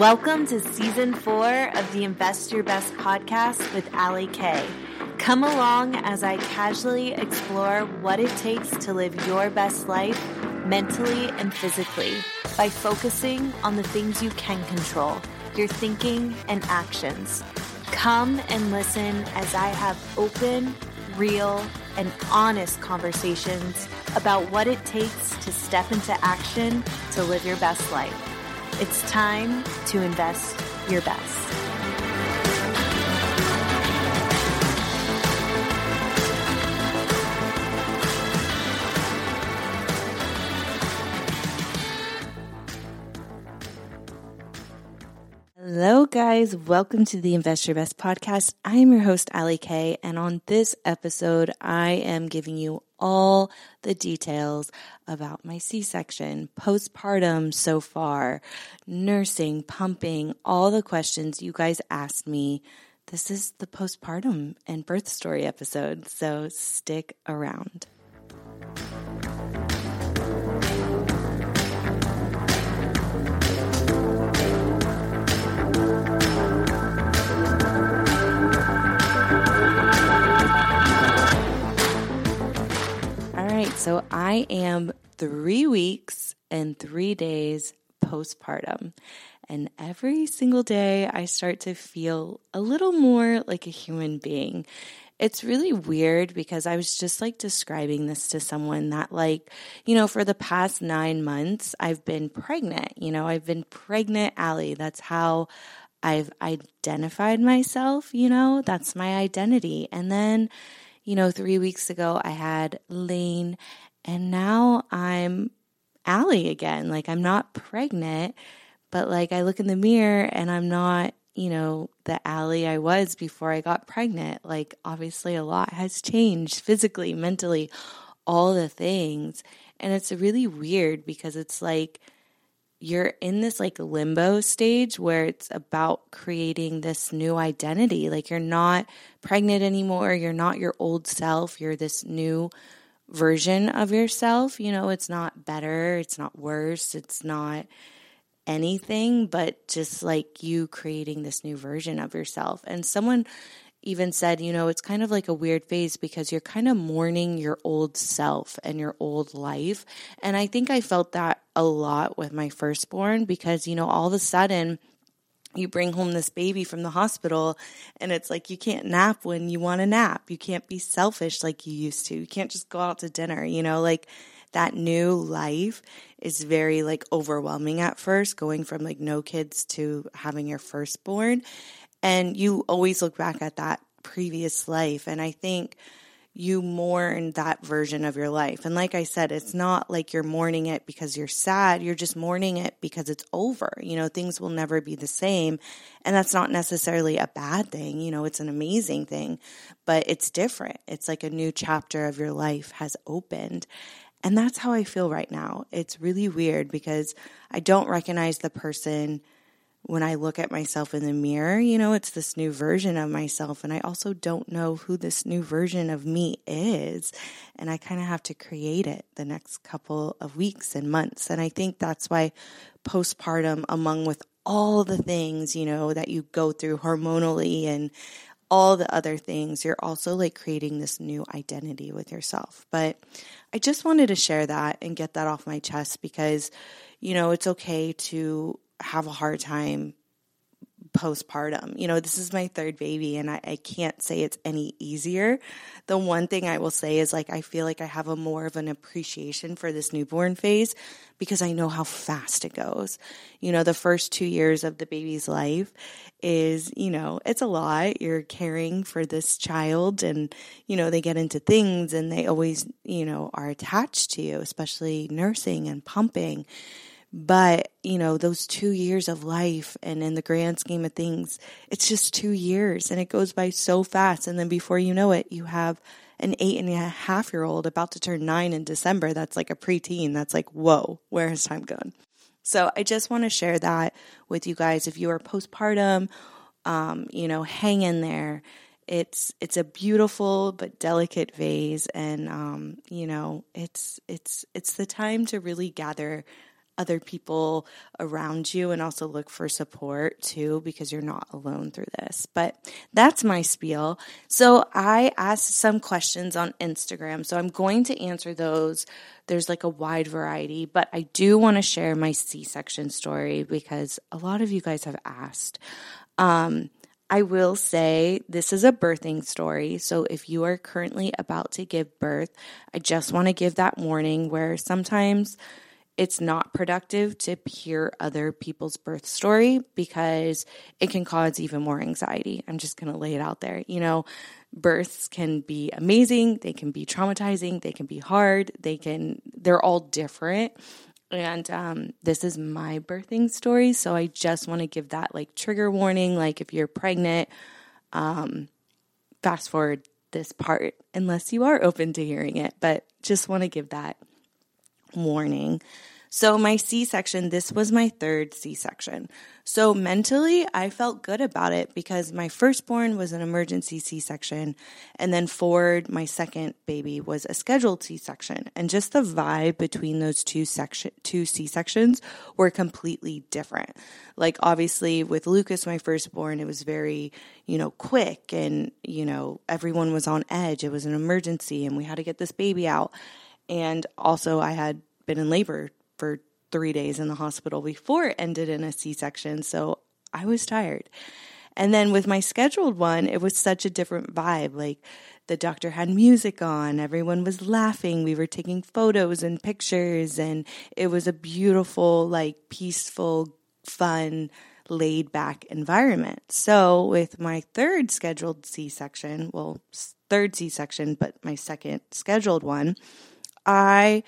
Welcome to season four of the Invest Your Best podcast with Ali Kay. Come along as I casually explore what it takes to live your best life mentally and physically by focusing on the things you can control, your thinking and actions. Come and listen as I have open, real, and honest conversations about what it takes to step into action to live your best life. It's time to invest your best. Hello, guys. Welcome to the Invest Your Best podcast. I am your host, Ali Kay, and on this episode, I am giving you all the details about my C section, postpartum so far, nursing, pumping, all the questions you guys asked me. This is the postpartum and birth story episode, so stick around. So I am three weeks and three days postpartum. And every single day, I start to feel a little more like a human being. It's really weird because I was just like describing this to someone that, like, you know, for the past nine months, I've been pregnant. You know, I've been pregnant Ali. That's how I've identified myself. You know, that's my identity. And then, you know, three weeks ago I had Lane and now I'm Ali again. Like I'm not pregnant, but like I look in the mirror and I'm not, you know, the Ali I was before I got pregnant. Like obviously a lot has changed physically, mentally, all the things. And it's really weird because it's like, you're in this like limbo stage where it's about creating this new identity. Like you're not pregnant anymore. You're not your old self. You're this new version of yourself. You know, it's not better. It's not worse. It's not anything, but just like you creating this new version of yourself. And someone even said, you know, it's kind of like a weird phase because you're kind of mourning your old self and your old life. And I think I felt that a lot with my firstborn because, you know, all of a sudden, you bring home this baby from the hospital and it's like you can't nap when you want to nap. You can't be selfish like you used to. You can't just go out to dinner, you know, like that new life is very like overwhelming at first going from like no kids to having your firstborn and you always look back at that previous life. And I think you mourn that version of your life. And like I said, it's not like you're mourning it because you're sad. You're just mourning it because it's over. You know, things will never be the same. And that's not necessarily a bad thing. You know, it's an amazing thing, but it's different. It's like a new chapter of your life has opened. And that's how I feel right now. It's really weird because I don't recognize the person when I look at myself in the mirror, you know, it's this new version of myself. And I also don't know who this new version of me is. And I kind of have to create it the next couple of weeks and months. And I think that's why postpartum, among with all the things, you know, that you go through hormonally and all the other things, you're also like creating this new identity with yourself. But I just wanted to share that and get that off my chest because, you know, it's okay to have a hard time postpartum. You know, this is my third baby and I, I, can't say it's any easier. The one thing I will say is like I feel like I have a more of an appreciation for this newborn phase because I know how fast it goes. You know, the first two years of the baby's life is, you know, it's a lot. You're caring for this child and, you know, they get into things and they always, you know, are attached to you, especially nursing and pumping. But, you know, those two years of life and in the grand scheme of things, it's just two years and it goes by so fast. And then before you know it, you have an eight and a half year old about to turn nine in December. That's like a preteen. That's like, whoa, where has time gone? So I just want to share that with you guys. If you are postpartum, um, you know, hang in there. It's it's a beautiful but delicate vase, and um, you know, it's it's it's the time to really gather other people around you and also look for support too because you're not alone through this. But that's my spiel. So I asked some questions on Instagram. So I'm going to answer those. There's like a wide variety, but I do want to share my C section story because a lot of you guys have asked. Um, I will say this is a birthing story. So if you are currently about to give birth, I just want to give that warning where sometimes it's not productive to hear other people's birth story because it can cause even more anxiety. I'm just going to lay it out there. You know, births can be amazing, they can be traumatizing, they can be hard, they can, they're all different. And um, this is my birthing story. So I just want to give that like trigger warning. Like if you're pregnant, um, fast forward this part unless you are open to hearing it. But just want to give that warning. So, my C section, this was my third C section. So, mentally, I felt good about it because my firstborn was an emergency C section. And then Ford, my second baby, was a scheduled C section. And just the vibe between those two section, two C sections were completely different. Like, obviously, with Lucas, my firstborn, it was very, you know, quick and, you know, everyone was on edge. It was an emergency and we had to get this baby out. And also, I had been in labor for three days in the hospital before it ended in a C section. So I was tired. And then with my scheduled one, it was such a different vibe. Like the doctor had music on, everyone was laughing, we were taking photos and pictures, and it was a beautiful, like peaceful, fun, laid back environment. So with my third scheduled C section, well, third C section, but my second scheduled one, I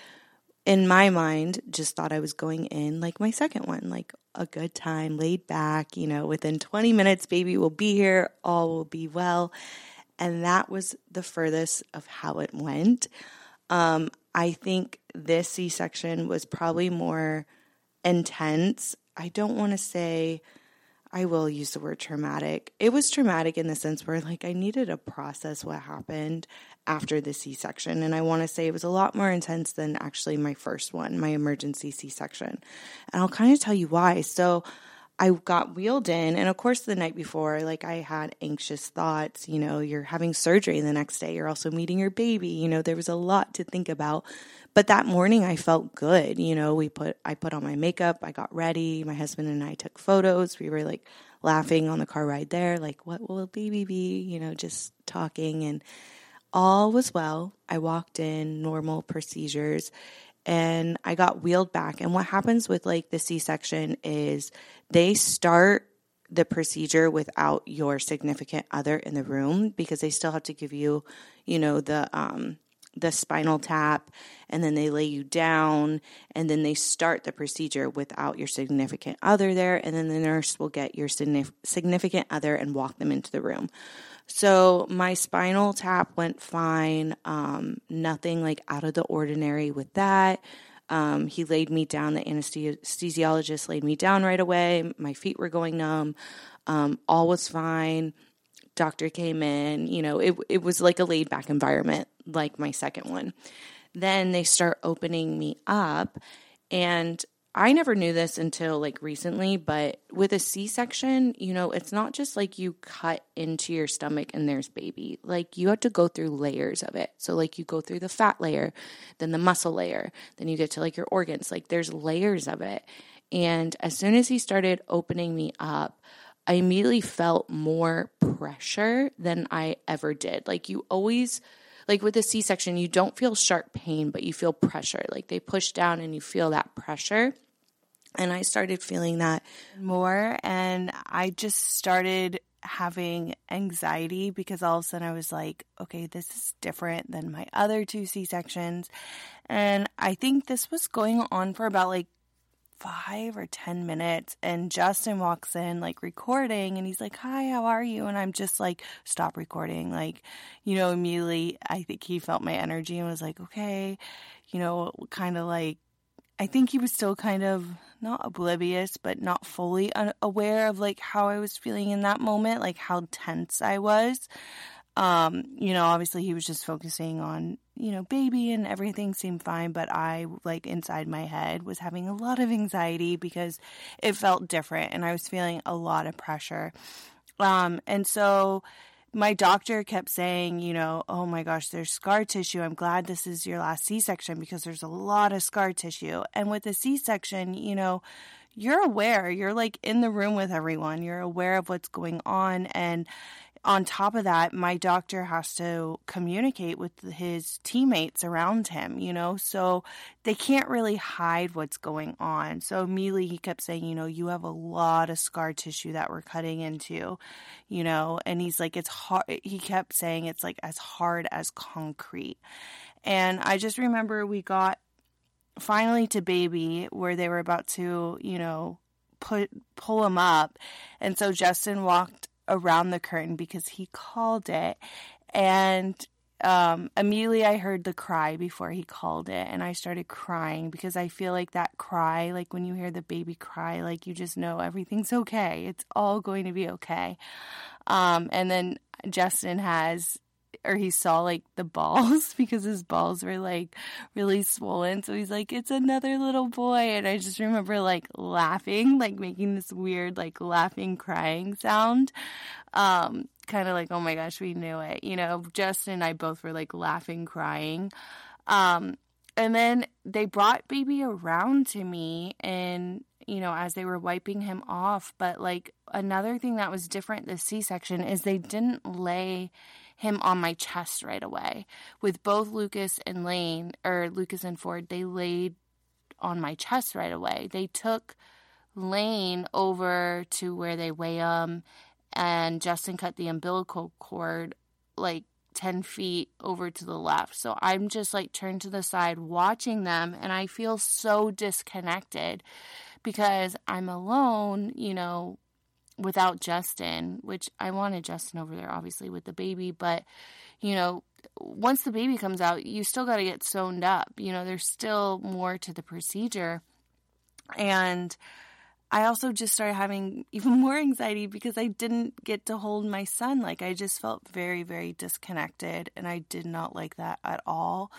in my mind, just thought I was going in like my second one, like a good time, laid back, you know, within 20 minutes, baby will be here, all will be well. And that was the furthest of how it went. Um, I think this C section was probably more intense. I don't want to say I will use the word traumatic. It was traumatic in the sense where, like, I needed to process what happened after the C section. And I want to say it was a lot more intense than actually my first one, my emergency C section. And I'll kind of tell you why. So, I got wheeled in, and of course, the night before, like I had anxious thoughts. You know, you're having surgery the next day, you're also meeting your baby. You know, there was a lot to think about. But that morning I felt good. You know, we put I put on my makeup, I got ready, my husband and I took photos. We were like laughing on the car ride there, like what will baby be? You know, just talking and all was well. I walked in, normal procedures, and I got wheeled back. And what happens with like the C section is they start the procedure without your significant other in the room because they still have to give you, you know, the um the spinal tap and then they lay you down and then they start the procedure without your significant other there and then the nurse will get your significant other and walk them into the room so my spinal tap went fine um, nothing like out of the ordinary with that. Um, he laid me down the anesthesiologist laid me down right away. My feet were going numb. Um, all was fine. Doctor came in you know it, it was like a laid back environment like my second one. Then they start opening me up and I never knew this until like recently, but with a C section, you know, it's not just like you cut into your stomach and there's baby. Like you have to go through layers of it. So, like, you go through the fat layer, then the muscle layer, then you get to like your organs. Like, there's layers of it. And as soon as he started opening me up, I immediately felt more pressure than I ever did. Like, you always like with a C section, you don't feel sharp pain, but you feel pressure. Like they push down and you feel that pressure. And I started feeling that more. And I just started having anxiety because all of a sudden I was like, okay, this is different than my other two C sections. And I think this was going on for about like five or 10 minutes. And Justin walks in, like recording, and he's like, Hi, how are you? And I'm just like, Stop recording. Like, you know, immediately, I think he felt my energy and was like, Okay, you know, kind of like, I think he was still kind of not oblivious, but not fully aware of like how I was feeling in that moment, like how tense I was. Um, you know, obviously he was just focusing on you know, baby and everything seemed fine, but I, like, inside my head was having a lot of anxiety because it felt different and I was feeling a lot of pressure. Um, and so my doctor kept saying, you know, oh my gosh, there's scar tissue. I'm glad this is your last C section because there's a lot of scar tissue. And with the C section, you know, you're aware, you're like in the room with everyone, you're aware of what's going on. And on top of that, my doctor has to communicate with his teammates around him, you know, so they can't really hide what's going on. So immediately he kept saying, you know, you have a lot of scar tissue that we're cutting into, you know, and he's like, it's hard. He kept saying it's like as hard as concrete. And I just remember we got finally to baby where they were about to, you know, put pull him up. And so Justin walked around the curtain because he called it. And um, immediately I heard the cry before he called it, and I started crying because I feel like that cry, like when you hear the baby cry, like you just know everything's okay. It's all going to be okay. Um, and then Justin has or he saw like the balls because his balls were like really swollen. So he's like, it's another little boy. And I just remember like laughing, like making this weird, like laughing, crying sound. Um, kind of like, oh my gosh, we knew it. You know, Justin and I both were like laughing, crying. Um, and then they brought baby around to me and you know as they were wiping him off but like another thing that was different this c-section is they didn't lay him on my chest right away. With both Lucas and Lane, or Lucas and Ford, they laid on my chest right away. They took Lane over to where they weigh him, and Justin cut the umbilical cord like 10 feet over to the left. So I'm just like turned to the side watching them, and I feel so disconnected because I'm alone, you know, without Justin, which I wanted Justin over there, obviously, with the baby. But, you know, once the baby comes out, you still got to get sewn up. You know, there's still more to the procedure. And I also just started having even more anxiety because I didn't get to hold my son. Like, I just felt very, very disconnected. And I did not like that at all.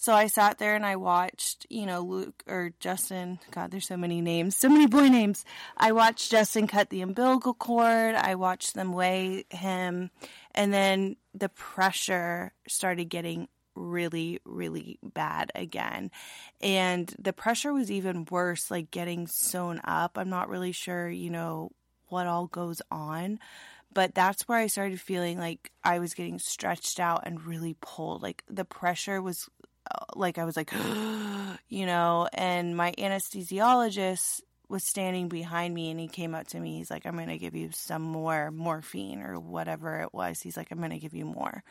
So I sat there and I watched, you know, Luke or Justin. God, there's so many names, so many boy names. I watched Justin cut the umbilical cord. I watched them weigh him. And then the pressure started getting really, really bad again. And the pressure was even worse, like getting sewn up. I'm not really sure, you know, what all goes on. But that's where I started feeling like I was getting stretched out and really pulled. Like the pressure was like I was like, you know, and my anesthesiologist was standing behind me and he came up to me. He's like, I'm going to give you some more morphine or whatever it was. He's like, I'm going to give you more.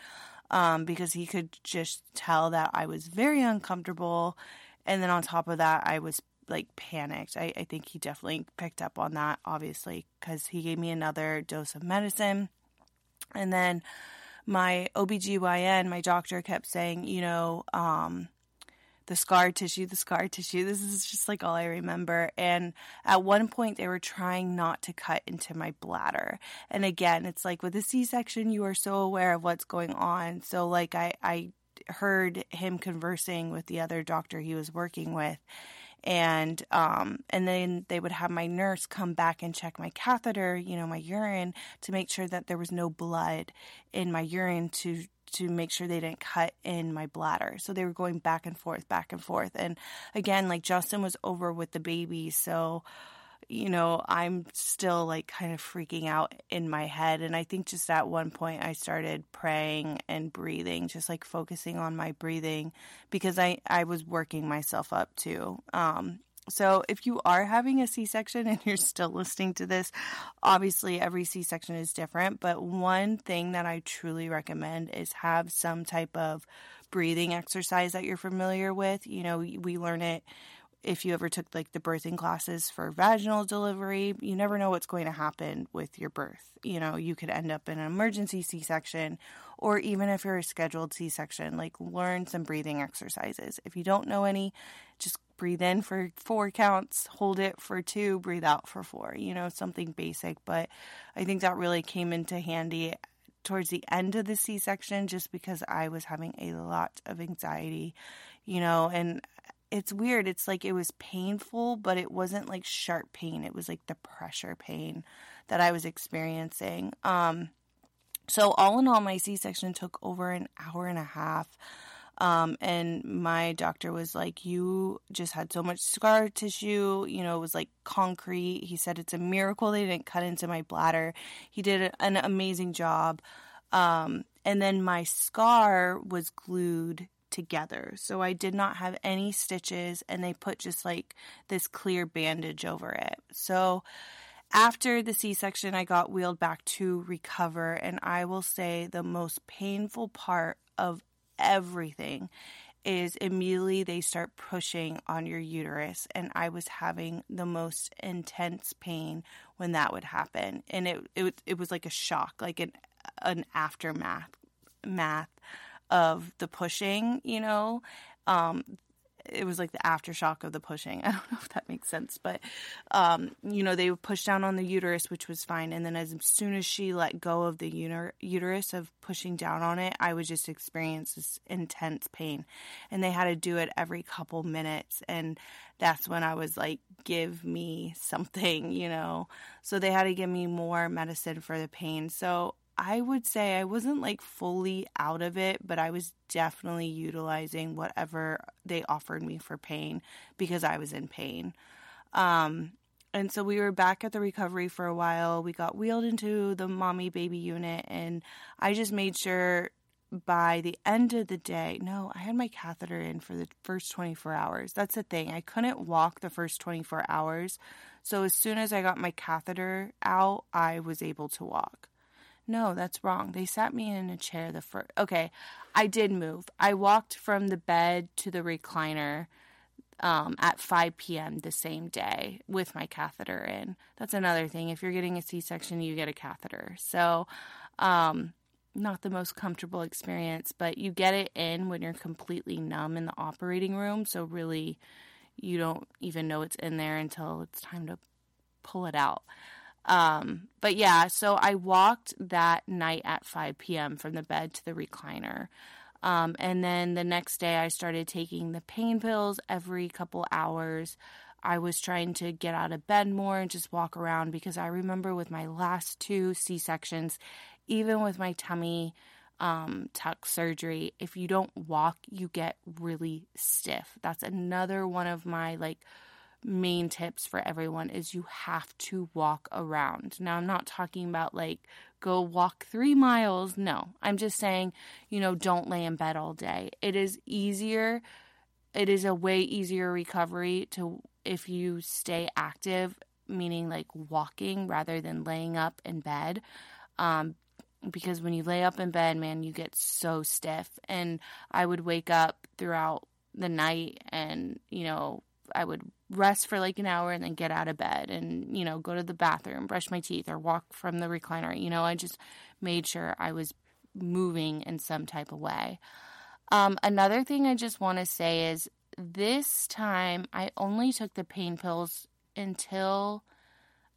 Um, because he could just tell that I was very uncomfortable. And then on top of that, I was like panicked. I, I think he definitely picked up on that, obviously, because he gave me another dose of medicine. And then my OBGYN, my doctor kept saying, you know, um, the scar tissue, the scar tissue. This is just like all I remember. And at one point, they were trying not to cut into my bladder. And again, it's like with a C section, you are so aware of what's going on. So, like, I, I heard him conversing with the other doctor he was working with and um, and then they would have my nurse come back and check my catheter, you know, my urine to make sure that there was no blood in my urine to to make sure they didn't cut in my bladder. So they were going back and forth, back and forth. And again, like Justin was over with the baby, so you know, I'm still like kind of freaking out in my head. And I think just at one point I started praying and breathing, just like focusing on my breathing because I, I was working myself up too. Um, so if you are having a C-section and you're still listening to this, obviously every C-section is different, but one thing that I truly recommend is have some type of breathing exercise that you're familiar with. You know, we learn it if you ever took like the birthing classes for vaginal delivery, you never know what's going to happen with your birth. You know, you could end up in an emergency C section, or even if you're a scheduled C section, like learn some breathing exercises. If you don't know any, just breathe in for four counts, hold it for two, breathe out for four, you know, something basic. But I think that really came into handy towards the end of the C section just because I was having a lot of anxiety, you know, and it's weird. It's like it was painful, but it wasn't like sharp pain. It was like the pressure pain that I was experiencing. Um, so all in all, my C section took over an hour and a half. Um, and my doctor was like, You just had so much scar tissue. You know, it was like concrete. He said it's a miracle they didn't cut into my bladder. He did an amazing job. Um, and then my scar was glued together. So I did not have any stitches, and they put just like this clear bandage over it. So after the C section, I got wheeled back to recover, and I will say the most painful part of everything is immediately they start pushing on your uterus and i was having the most intense pain when that would happen and it it, it was like a shock like an an aftermath math of the pushing you know um it was like the aftershock of the pushing. I don't know if that makes sense, but um, you know, they would push down on the uterus, which was fine. And then as soon as she let go of the uter- uterus of pushing down on it, I would just experience this intense pain. And they had to do it every couple minutes. And that's when I was like, give me something, you know. So they had to give me more medicine for the pain. So I would say I wasn't like fully out of it, but I was definitely utilizing whatever they offered me for pain because I was in pain. Um, and so we were back at the recovery for a while. We got wheeled into the mommy baby unit, and I just made sure by the end of the day, no, I had my catheter in for the first 24 hours. That's the thing. I couldn't walk the first 24 hours. So as soon as I got my catheter out, I was able to walk. No, that's wrong. They sat me in a chair the first. Okay, I did move. I walked from the bed to the recliner um, at 5 p.m. the same day with my catheter in. That's another thing. If you're getting a C section, you get a catheter. So, um, not the most comfortable experience, but you get it in when you're completely numb in the operating room. So, really, you don't even know it's in there until it's time to pull it out. Um, but yeah, so I walked that night at 5 p.m. from the bed to the recliner. Um, and then the next day, I started taking the pain pills every couple hours. I was trying to get out of bed more and just walk around because I remember with my last two C sections, even with my tummy um, tuck surgery, if you don't walk, you get really stiff. That's another one of my like main tips for everyone is you have to walk around. Now, I'm not talking about like go walk three miles. No, I'm just saying, you know, don't lay in bed all day. It is easier, it is a way easier recovery to if you stay active, meaning like walking rather than laying up in bed. Um, because when you lay up in bed, man, you get so stiff. And I would wake up throughout the night and, you know, I would rest for like an hour and then get out of bed and, you know, go to the bathroom, brush my teeth, or walk from the recliner. You know, I just made sure I was moving in some type of way. Um, another thing I just want to say is this time I only took the pain pills until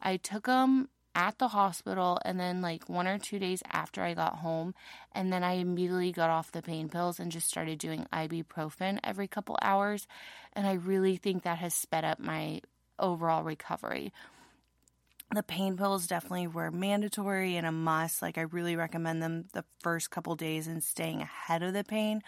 I took them at the hospital and then like one or two days after I got home and then I immediately got off the pain pills and just started doing ibuprofen every couple hours and I really think that has sped up my overall recovery. The pain pills definitely were mandatory and a must. Like I really recommend them the first couple days and staying ahead of the pain.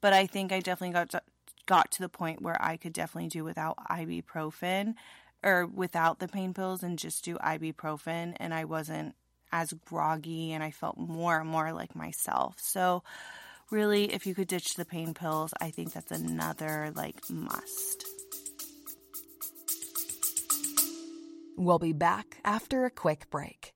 But I think I definitely got to, got to the point where I could definitely do without ibuprofen or without the pain pills and just do ibuprofen and I wasn't as groggy and I felt more and more like myself. So really if you could ditch the pain pills, I think that's another like must. We'll be back after a quick break.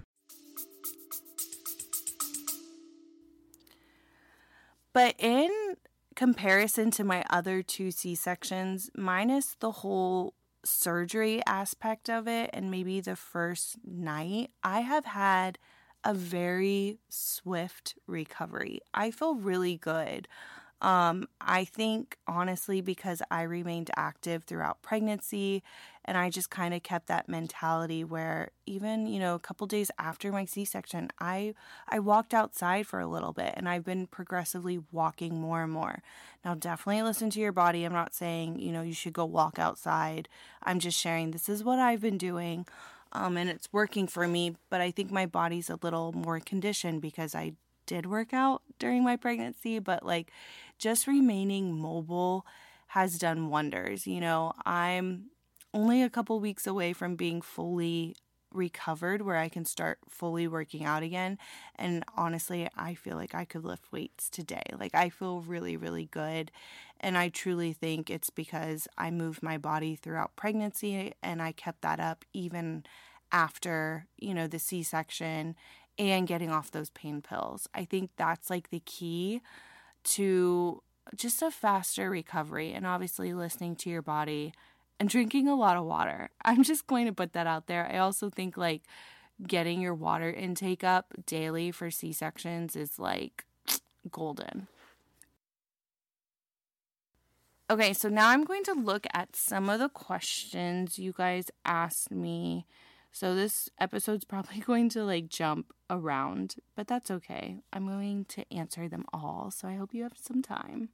But in comparison to my other two C sections, minus the whole surgery aspect of it and maybe the first night, I have had a very swift recovery. I feel really good. Um, I think honestly because I remained active throughout pregnancy and I just kind of kept that mentality where even, you know, a couple days after my C-section, I I walked outside for a little bit and I've been progressively walking more and more. Now definitely listen to your body. I'm not saying, you know, you should go walk outside. I'm just sharing this is what I've been doing. Um, and it's working for me, but I think my body's a little more conditioned because I did work out during my pregnancy, but like just remaining mobile has done wonders. You know, I'm only a couple weeks away from being fully recovered where I can start fully working out again. And honestly, I feel like I could lift weights today. Like I feel really, really good. And I truly think it's because I moved my body throughout pregnancy and I kept that up even after, you know, the C section and getting off those pain pills. I think that's like the key to just a faster recovery and obviously listening to your body and drinking a lot of water. I'm just going to put that out there. I also think like getting your water intake up daily for C sections is like golden. Okay, so now I'm going to look at some of the questions you guys asked me so this episode's probably going to like jump around, but that's okay. I'm going to answer them all, so I hope you have some time.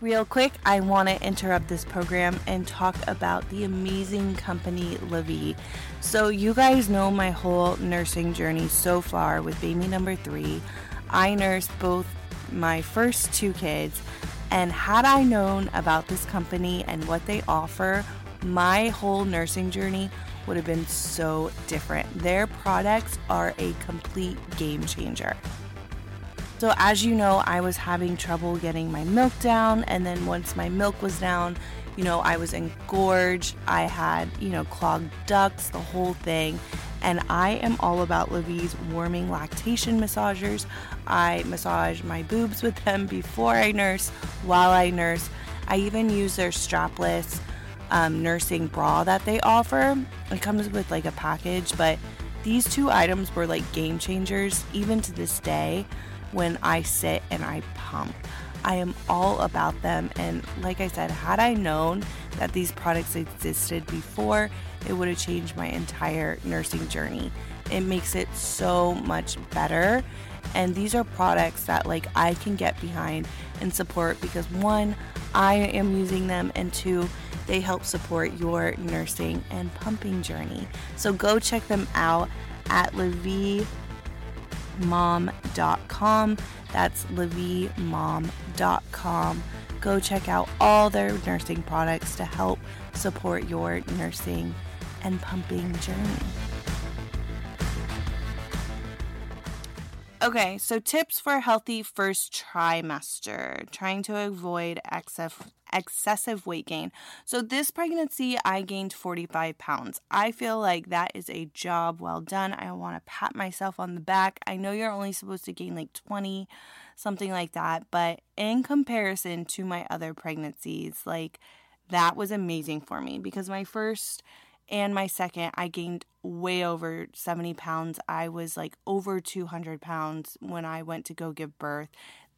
Real quick, I want to interrupt this program and talk about the amazing company LaVie. So, you guys know my whole nursing journey so far with baby number three. I nursed both my first two kids, and had I known about this company and what they offer, my whole nursing journey would have been so different. Their products are a complete game changer. So, as you know, I was having trouble getting my milk down, and then once my milk was down, you know, I was engorged, I had, you know, clogged ducts, the whole thing. And I am all about LaVie's warming lactation massagers. I massage my boobs with them before I nurse, while I nurse. I even use their strapless um, nursing bra that they offer. It comes with like a package, but these two items were like game changers even to this day when I sit and I pump. I am all about them. And like I said, had I known that these products existed before, it would have changed my entire nursing journey. It makes it so much better. And these are products that like I can get behind and support because one, I am using them, and two, they help support your nursing and pumping journey. So go check them out at laviemom.com. That's laviemom.com. Go check out all their nursing products to help support your nursing and pumping journey. Okay, so tips for a healthy first trimester, trying to avoid excess excessive weight gain. So this pregnancy I gained 45 pounds. I feel like that is a job well done. I want to pat myself on the back. I know you're only supposed to gain like 20 something like that, but in comparison to my other pregnancies, like that was amazing for me because my first and my second, I gained way over 70 pounds. I was like over 200 pounds when I went to go give birth.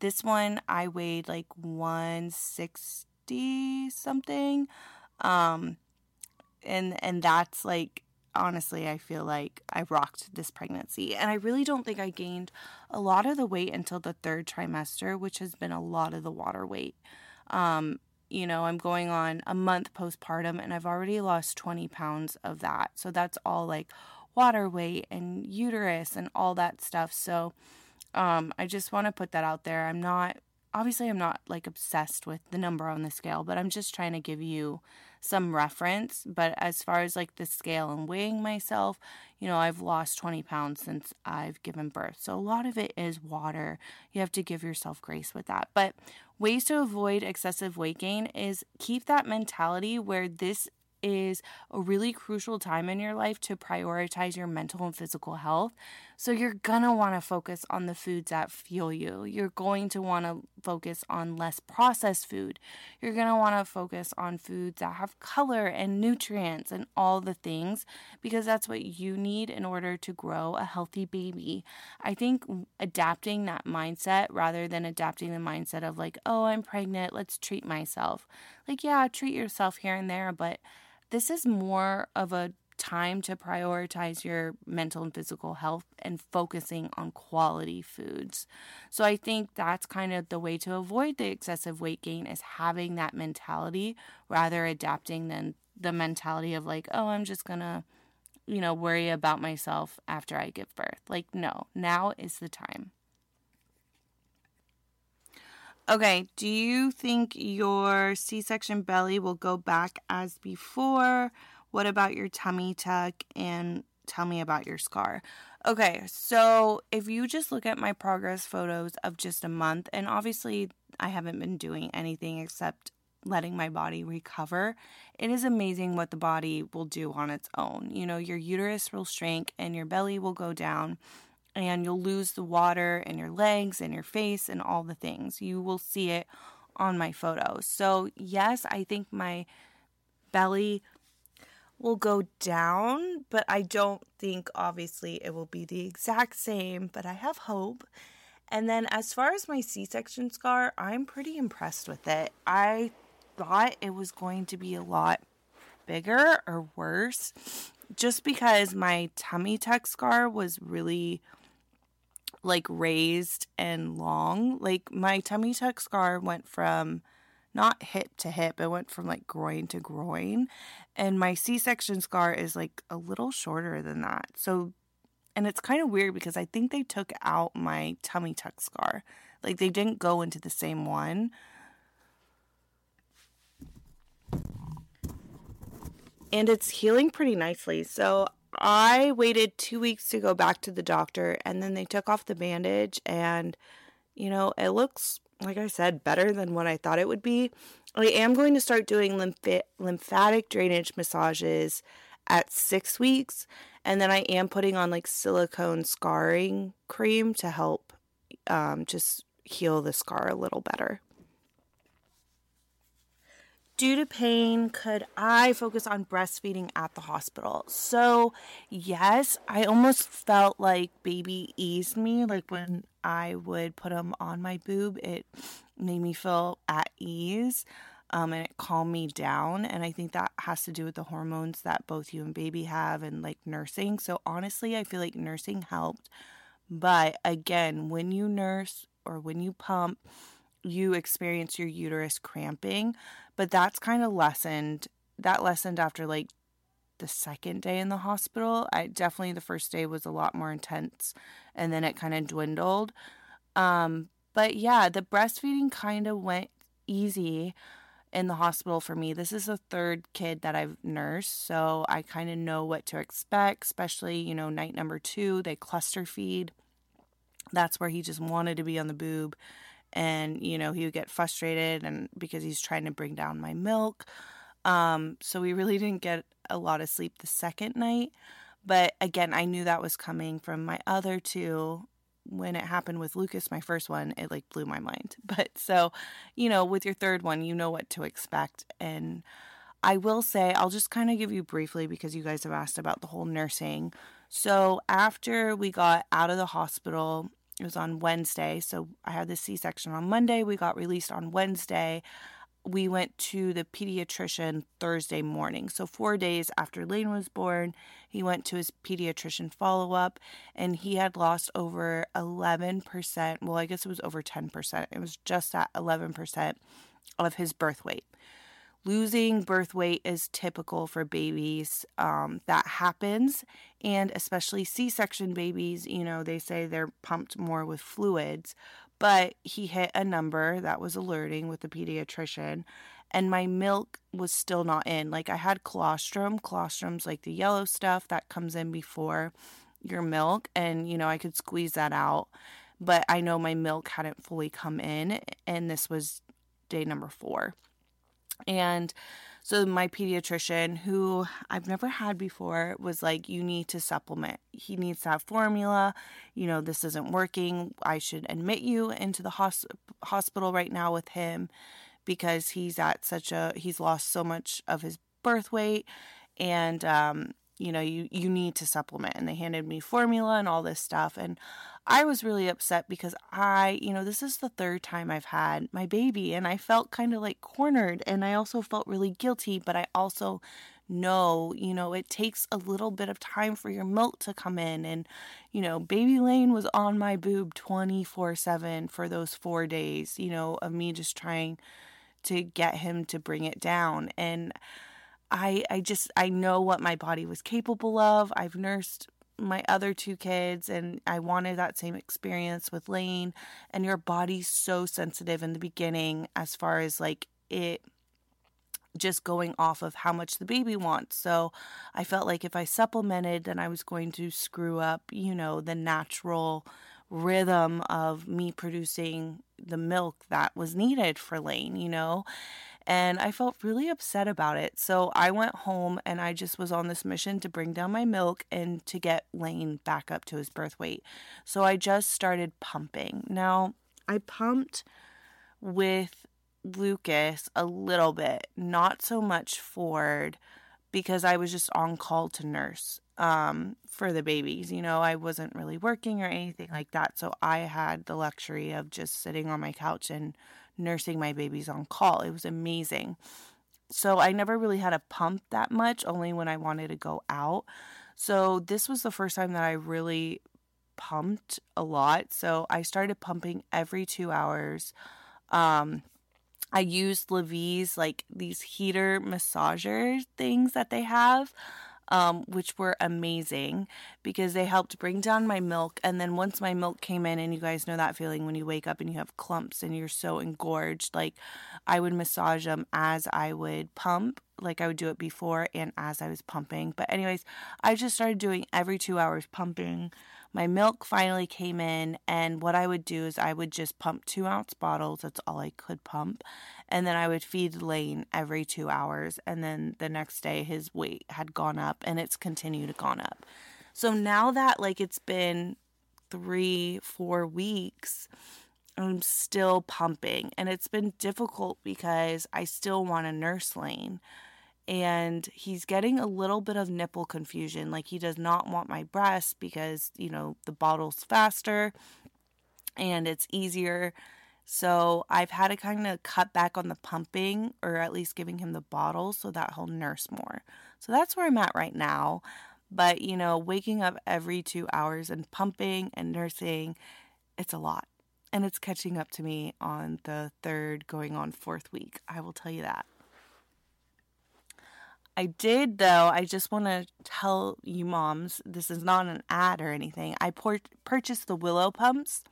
This one, I weighed like 160 something. Um, and, and that's like, honestly, I feel like I rocked this pregnancy. And I really don't think I gained a lot of the weight until the third trimester, which has been a lot of the water weight. Um, you know, I'm going on a month postpartum and I've already lost 20 pounds of that. So that's all like water weight and uterus and all that stuff. So um, I just want to put that out there. I'm not, obviously, I'm not like obsessed with the number on the scale, but I'm just trying to give you some reference. But as far as like the scale and weighing myself, you know, I've lost 20 pounds since I've given birth. So a lot of it is water. You have to give yourself grace with that. But ways to avoid excessive weight gain is keep that mentality where this is a really crucial time in your life to prioritize your mental and physical health. So you're gonna wanna focus on the foods that fuel you. You're going to wanna focus on less processed food. You're gonna wanna focus on foods that have color and nutrients and all the things because that's what you need in order to grow a healthy baby. I think adapting that mindset rather than adapting the mindset of like, oh, I'm pregnant, let's treat myself. Like, yeah, treat yourself here and there, but this is more of a time to prioritize your mental and physical health and focusing on quality foods. So I think that's kind of the way to avoid the excessive weight gain is having that mentality rather adapting than the mentality of like, oh, I'm just going to you know, worry about myself after I give birth. Like no, now is the time. Okay, do you think your C section belly will go back as before? What about your tummy tuck? And tell me about your scar. Okay, so if you just look at my progress photos of just a month, and obviously I haven't been doing anything except letting my body recover, it is amazing what the body will do on its own. You know, your uterus will shrink and your belly will go down and you'll lose the water in your legs and your face and all the things. You will see it on my photos. So, yes, I think my belly will go down, but I don't think obviously it will be the exact same, but I have hope. And then as far as my C-section scar, I'm pretty impressed with it. I thought it was going to be a lot bigger or worse just because my tummy tuck scar was really like raised and long. Like my tummy tuck scar went from not hip to hip, it went from like groin to groin. And my C section scar is like a little shorter than that. So, and it's kind of weird because I think they took out my tummy tuck scar. Like they didn't go into the same one. And it's healing pretty nicely. So I waited two weeks to go back to the doctor, and then they took off the bandage, and you know, it looks, like I said, better than what I thought it would be. I am going to start doing lymph- lymphatic drainage massages at six weeks, and then I am putting on like silicone scarring cream to help um, just heal the scar a little better. Due to pain, could I focus on breastfeeding at the hospital? So, yes, I almost felt like baby eased me. Like when I would put them on my boob, it made me feel at ease um, and it calmed me down. And I think that has to do with the hormones that both you and baby have and like nursing. So, honestly, I feel like nursing helped. But again, when you nurse or when you pump, you experience your uterus cramping, but that's kind of lessened. That lessened after like the second day in the hospital. I definitely the first day was a lot more intense and then it kind of dwindled. Um, but yeah, the breastfeeding kind of went easy in the hospital for me. This is the third kid that I've nursed, so I kind of know what to expect, especially, you know, night number 2, they cluster feed. That's where he just wanted to be on the boob and you know he would get frustrated and because he's trying to bring down my milk. Um, so we really didn't get a lot of sleep the second night. But again i knew that was coming from my other two. When it happened with lucas my first one it like blew my mind. But so you know with your third one you know what to expect. And i will say i'll just kind of give you briefly because you guys have asked about the whole nursing. So after we got out of the hospital it was on Wednesday. So I had the C section on Monday. We got released on Wednesday. We went to the pediatrician Thursday morning. So, four days after Lane was born, he went to his pediatrician follow up and he had lost over 11%. Well, I guess it was over 10%. It was just at 11% of his birth weight losing birth weight is typical for babies. Um, that happens, and especially C section babies, you know, they say they're pumped more with fluids. But he hit a number that was alerting with the pediatrician, and my milk was still not in. Like I had colostrum, colostrum's like the yellow stuff that comes in before your milk, and you know, I could squeeze that out. But I know my milk hadn't fully come in, and this was day number four. And So my pediatrician, who I've never had before, was like, "You need to supplement. He needs to have formula. You know, this isn't working. I should admit you into the hos- hospital right now with him because he's at such a he's lost so much of his birth weight, and um, you know, you you need to supplement." And they handed me formula and all this stuff, and I was really upset because I, you know, this is the third time I've had my baby and I felt kind of like cornered and I also felt really guilty, but I also know, you know, it takes a little bit of time for your milk to come in and you know, baby Lane was on my boob 24/7 for those 4 days, you know, of me just trying to get him to bring it down and I I just I know what my body was capable of. I've nursed my other two kids and I wanted that same experience with Lane and your body's so sensitive in the beginning as far as like it just going off of how much the baby wants. So I felt like if I supplemented then I was going to screw up, you know, the natural rhythm of me producing the milk that was needed for Lane, you know? And I felt really upset about it. So I went home and I just was on this mission to bring down my milk and to get Lane back up to his birth weight. So I just started pumping. Now, I pumped with Lucas a little bit, not so much Ford because I was just on call to nurse um, for the babies. You know, I wasn't really working or anything like that. So I had the luxury of just sitting on my couch and nursing my babies on call. It was amazing. So I never really had a pump that much, only when I wanted to go out. So this was the first time that I really pumped a lot. So I started pumping every two hours. Um, I used LaVie's like these heater massager things that they have um, which were amazing because they helped bring down my milk. And then once my milk came in, and you guys know that feeling when you wake up and you have clumps and you're so engorged, like I would massage them as I would pump like I would do it before and as I was pumping. But, anyways, I just started doing every two hours pumping. My milk finally came in, and what I would do is I would just pump two ounce bottles. That's all I could pump. And then I would feed Lane every two hours. And then the next day, his weight had gone up and it's continued to gone up. So now that like it's been three, four weeks, I'm still pumping. And it's been difficult because I still want to nurse Lane and he's getting a little bit of nipple confusion. Like he does not want my breast because, you know, the bottle's faster and it's easier. So I've had to kind of cut back on the pumping or at least giving him the bottle so that he'll nurse more. So that's where I'm at right now. But, you know, waking up every two hours and pumping and nursing, it's a lot. And it's catching up to me on the third, going on fourth week. I will tell you that. I did, though. I just want to tell you, moms, this is not an ad or anything. I por- purchased the Willow pumps,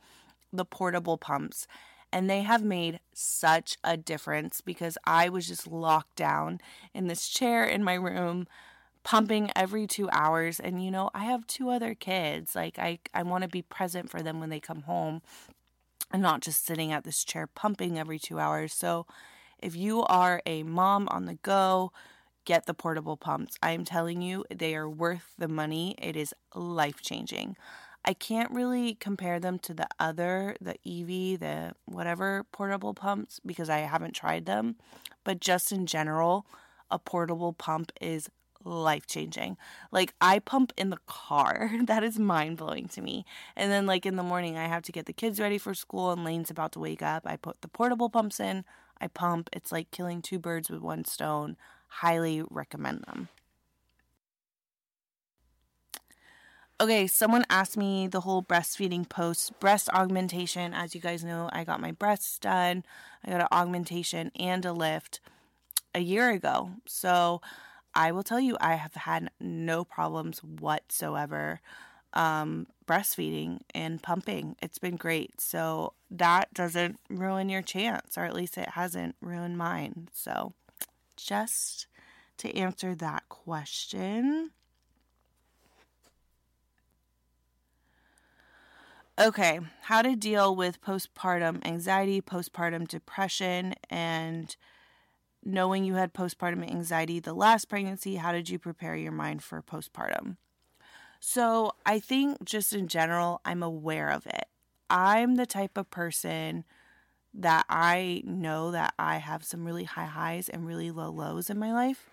the portable pumps, and they have made such a difference because I was just locked down in this chair in my room pumping every 2 hours and you know I have two other kids like I I want to be present for them when they come home and not just sitting at this chair pumping every 2 hours so if you are a mom on the go get the portable pumps. I'm telling you, they are worth the money. It is life changing. I can't really compare them to the other, the Elvie, the whatever portable pumps because I haven't tried them. But just in general, a portable pump is life changing. Like I pump in the car. that is mind blowing to me. And then like in the morning I have to get the kids ready for school and Lane's about to wake up. I put the portable pumps in. I pump. It's like killing two birds with one stone highly recommend them. Okay, someone asked me the whole breastfeeding post breast augmentation. As you guys know, I got my breasts done. I got an augmentation and a lift a year ago. So I will tell you, I have had no problems whatsoever um, breastfeeding and pumping. It's been great. So that doesn't ruin your chance, or at least it hasn't ruined mine. So just to answer that question. Okay, how to deal with postpartum anxiety, postpartum depression, and knowing you had postpartum anxiety the last pregnancy, how did you prepare your mind for postpartum? So, I think just in general, I'm aware of it. I'm the type of person that I know that I have some really high highs and really low lows in my life.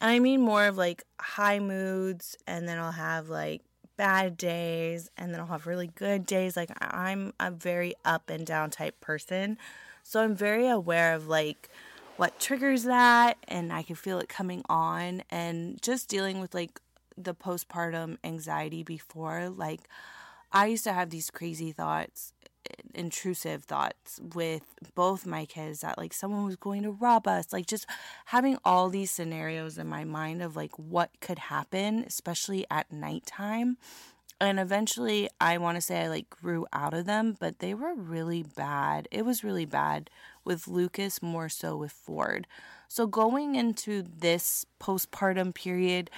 And I mean more of like high moods, and then I'll have like bad days, and then I'll have really good days. Like I'm a very up and down type person. So I'm very aware of like what triggers that, and I can feel it coming on, and just dealing with like the postpartum anxiety before. Like, I used to have these crazy thoughts intrusive thoughts with both my kids that like someone was going to rob us like just having all these scenarios in my mind of like what could happen especially at nighttime. And eventually i want to say i like grew out of them but they were really bad. It was really bad with lucas more so with ford. So going into this postpartum period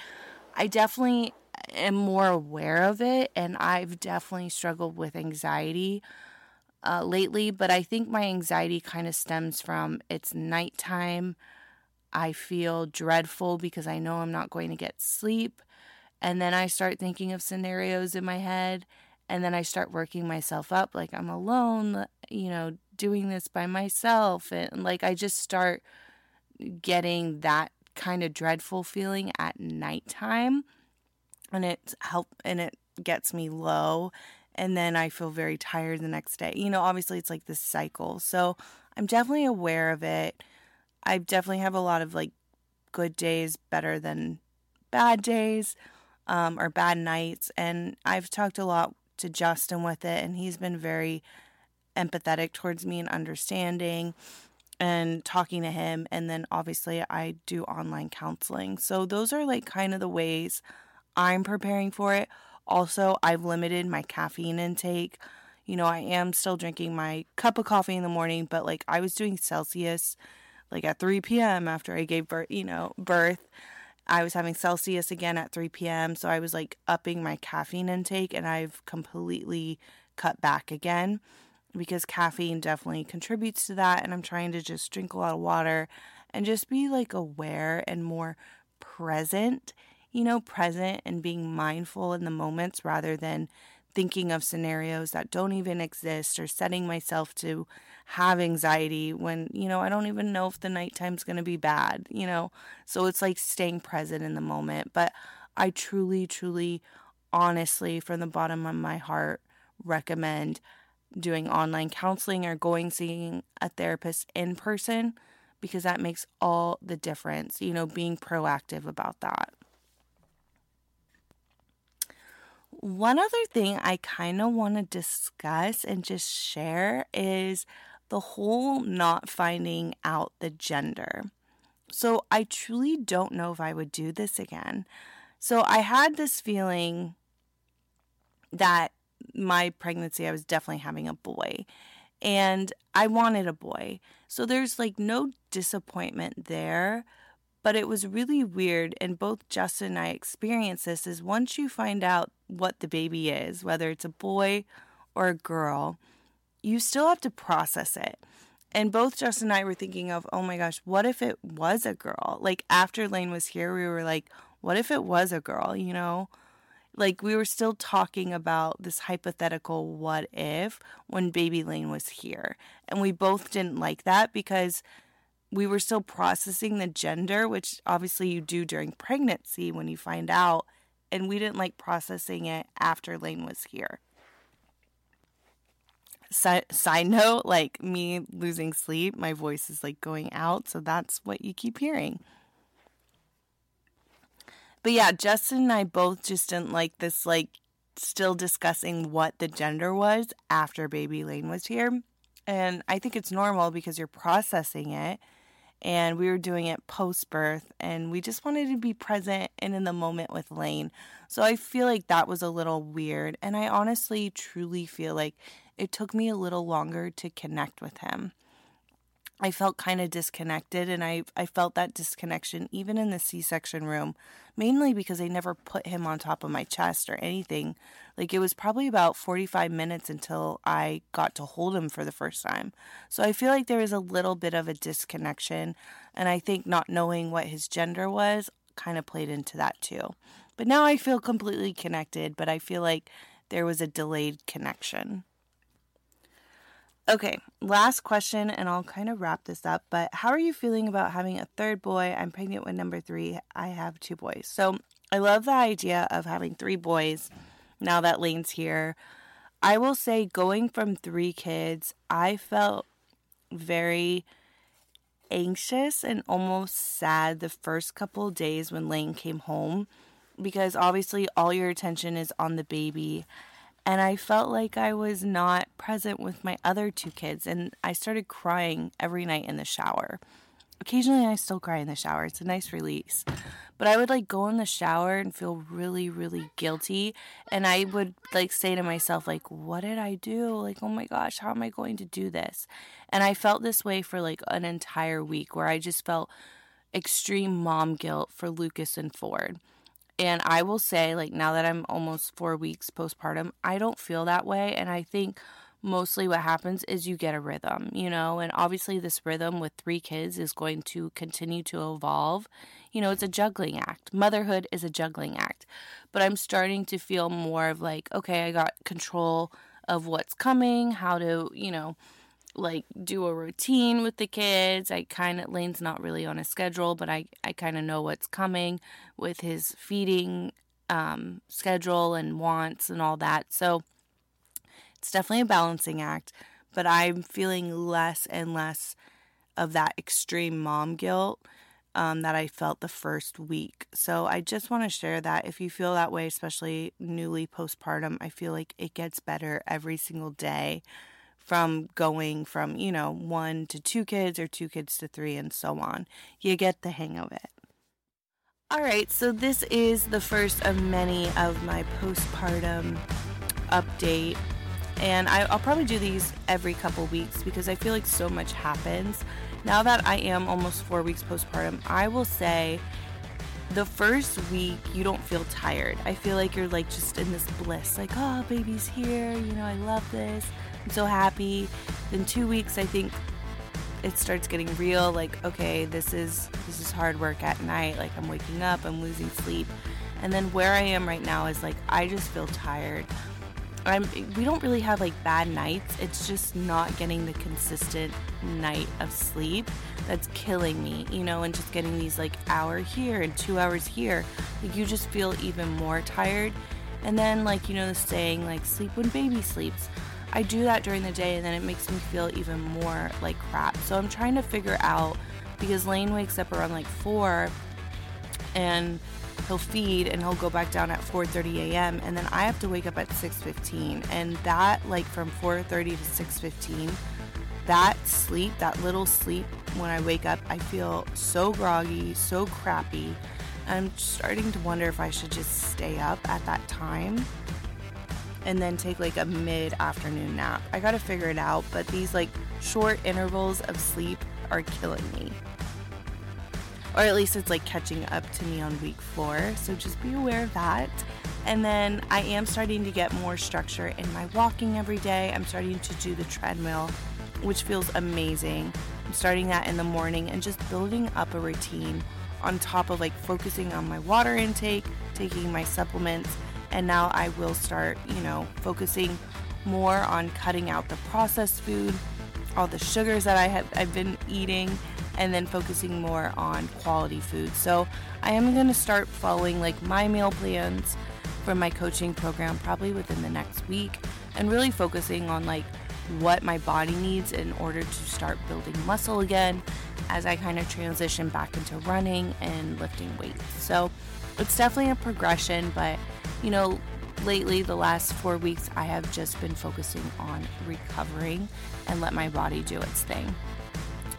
i definitely am more aware of it and i've definitely struggled with anxiety uh, lately, but I think my anxiety kind of stems from it's nighttime. I feel dreadful because I know I'm not going to get sleep. And then I start thinking of scenarios in my head. And then I start working myself up like I'm alone, you know, doing this by myself. And like I just start getting that kind of dreadful feeling at nighttime. And it help and it gets me low and then I feel very tired the next day. You know, obviously it's like this cycle. So I'm definitely aware of it. I definitely have a lot of like good days better than bad days um, or bad nights. And I've talked a lot to Justin with it, and he's been very empathetic towards me and understanding and talking to him. And then obviously I do online counseling. So those are like kind of the ways I'm preparing for it. Also, I've limited my caffeine intake. You know, I am still drinking my cup of coffee in the morning, but like I was doing Celsius like at 3 p.m. after I gave birth, you know, birth. I was having Celsius again at 3 p.m. So I was like upping my caffeine intake and I've completely cut back again because caffeine definitely contributes to that. And I'm trying to just drink a lot of water and just be like aware and more present you know, present and being mindful in the moments rather than thinking of scenarios that don't even exist or setting myself to have anxiety when, you know, I don't even know if the nighttime's going to be bad, you know? So it's like staying present in the moment. But I truly, truly, honestly, from the bottom of my heart, recommend doing online counseling or going seeing a therapist in person because that makes all the difference, you know, being proactive about that. One other thing I kind of want to discuss and just share is the whole not finding out the gender. So I truly don't know if I would do this again. So I had this feeling that my pregnancy, I was definitely having a boy. And I wanted a boy. So there's like no disappointment there. But it was really weird, and both Justin and I experienced this is once you find out what the baby is, whether it's a boy or a girl, you still have to process it. And both Justin and I were thinking of, oh my gosh, what if it was a girl? Like after Lane was here, we were like, what if it was a girl, you know? Like we were still talking about this hypothetical what if when baby Lane was here. And we both didn't like that because we were still processing the gender, which obviously you do during pregnancy when you find out. And we didn't like processing it after Lane was here. side note, like me losing sleep, my voice is like going out. So that's what you keep hearing. But yeah, Justin and I both just didn't like this, like, still discussing what the gender was after baby Lane was here. And I think it's normal because you're processing it and we were doing it post birth and we just wanted to be present and in the moment with Lane. So I feel like that was a little weird and I honestly truly feel like it took me a little longer to connect with him. I felt kind of disconnected and I I felt that disconnection even in the C-section room mainly because they never put him on top of my chest or anything. Like it was probably about 45 minutes until I got to hold him for the first time. So I feel like there was a little bit of a disconnection and I think not knowing what his gender was kind of played into that too. But now I feel completely connected, but I feel like there was a delayed connection. Okay, last question, and I'll kind of wrap this up. But how are you feeling about having a third boy? I'm pregnant with number three. I have two boys. So I love the idea of having three boys now that Lane's here. I will say, going from three kids, I felt very anxious and almost sad the first couple days when Lane came home because obviously all your attention is on the baby and I felt like I was not present with my other two kids, and I started crying every night in the shower. Occasionally, I still cry in the shower. It's a nice release. But I would like go in the shower and feel really, really guilty. And I would like say to myself, like, what did I do? Like, oh my gosh, how am I going to do this? And I felt this way for like an entire week where I just felt extreme mom guilt for Lucas and Ford. And I will say, like, now that I'm almost four weeks postpartum, I don't feel that way. And I think mostly what happens is you get a rhythm, you know, and obviously this rhythm with three kids is going to continue to evolve. You know, it's a juggling act. Motherhood is a juggling act. But I'm starting to feel more of like, okay, I got control of what's coming, how to, you know, like do a routine with the kids. I kind of Lane's not really on a schedule, but I I kind of know what's coming with his feeding um, schedule and wants and all that. So it's definitely a balancing act, but I'm feeling less and less of that extreme mom guilt um, that I felt the first week. So I just want to share that if you feel that way, especially newly postpartum, I feel like it gets better every single day from going from, you know, one to two kids or two kids to three and so on. You get the hang of it. All right, so this is the first of many of my postpartum update. And I, will probably do these every couple weeks because I feel like so much happens. Now that I am almost four weeks postpartum, I will say the first week you don't feel tired. I feel like you're like just in this bliss, like, oh, baby's here, you know, I love this. I'm so happy. Then two weeks, I think it starts getting real. Like, okay, this is this is hard work at night. Like I'm waking up, I'm losing sleep, and then where I am right now is like I just feel tired. I'm, we don't really have like bad nights. It's just not getting the consistent night of sleep that's killing me, you know, and just getting these like hour here and two hours here. Like you just feel even more tired. And then like, you know, the saying like sleep when baby sleeps. I do that during the day and then it makes me feel even more like crap. So I'm trying to figure out because Lane wakes up around like 4 and he'll feed and he'll go back down at 4:30 a.m. and then I have to wake up at 6:15 and that like from 4:30 to 6:15 that sleep, that little sleep when I wake up, I feel so groggy, so crappy. I'm starting to wonder if I should just stay up at that time and then take like a mid afternoon nap. I gotta figure it out, but these like short intervals of sleep are killing me. Or at least it's like catching up to me on week four, so just be aware of that. And then I am starting to get more structure in my walking every day. I'm starting to do the treadmill, which feels amazing. I'm starting that in the morning and just building up a routine on top of like focusing on my water intake, taking my supplements, and now I will start, you know, focusing more on cutting out the processed food, all the sugars that I have I've been eating, and then focusing more on quality food. So I am to start following like my meal plans for my coaching program probably within the next week and really focusing on like what my body needs in order to start building muscle again as I kind of transition back into running and lifting weights. So it's definitely a progression, but you know, lately, the last four weeks, I have just been focusing on recovering and let my body do its thing.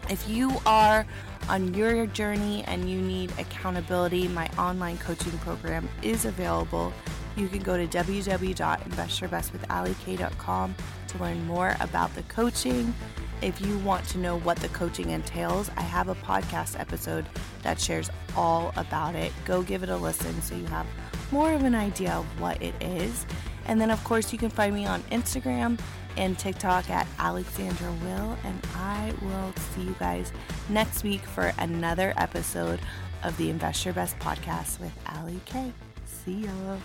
If you are on your journey and you need accountability, my online coaching program is available. You can go to www.investyourbestwithallykay.com to learn more about the coaching If you want to know what the coaching entails, I have a podcast episode that shares all about it. Go give it a listen so you have more of an idea of what it is. And then, of course, you can find me on Instagram and TikTok at Alexandra Will. And I will see you guys next week for another episode of the Invest Your Best podcast with Ali K. See ya.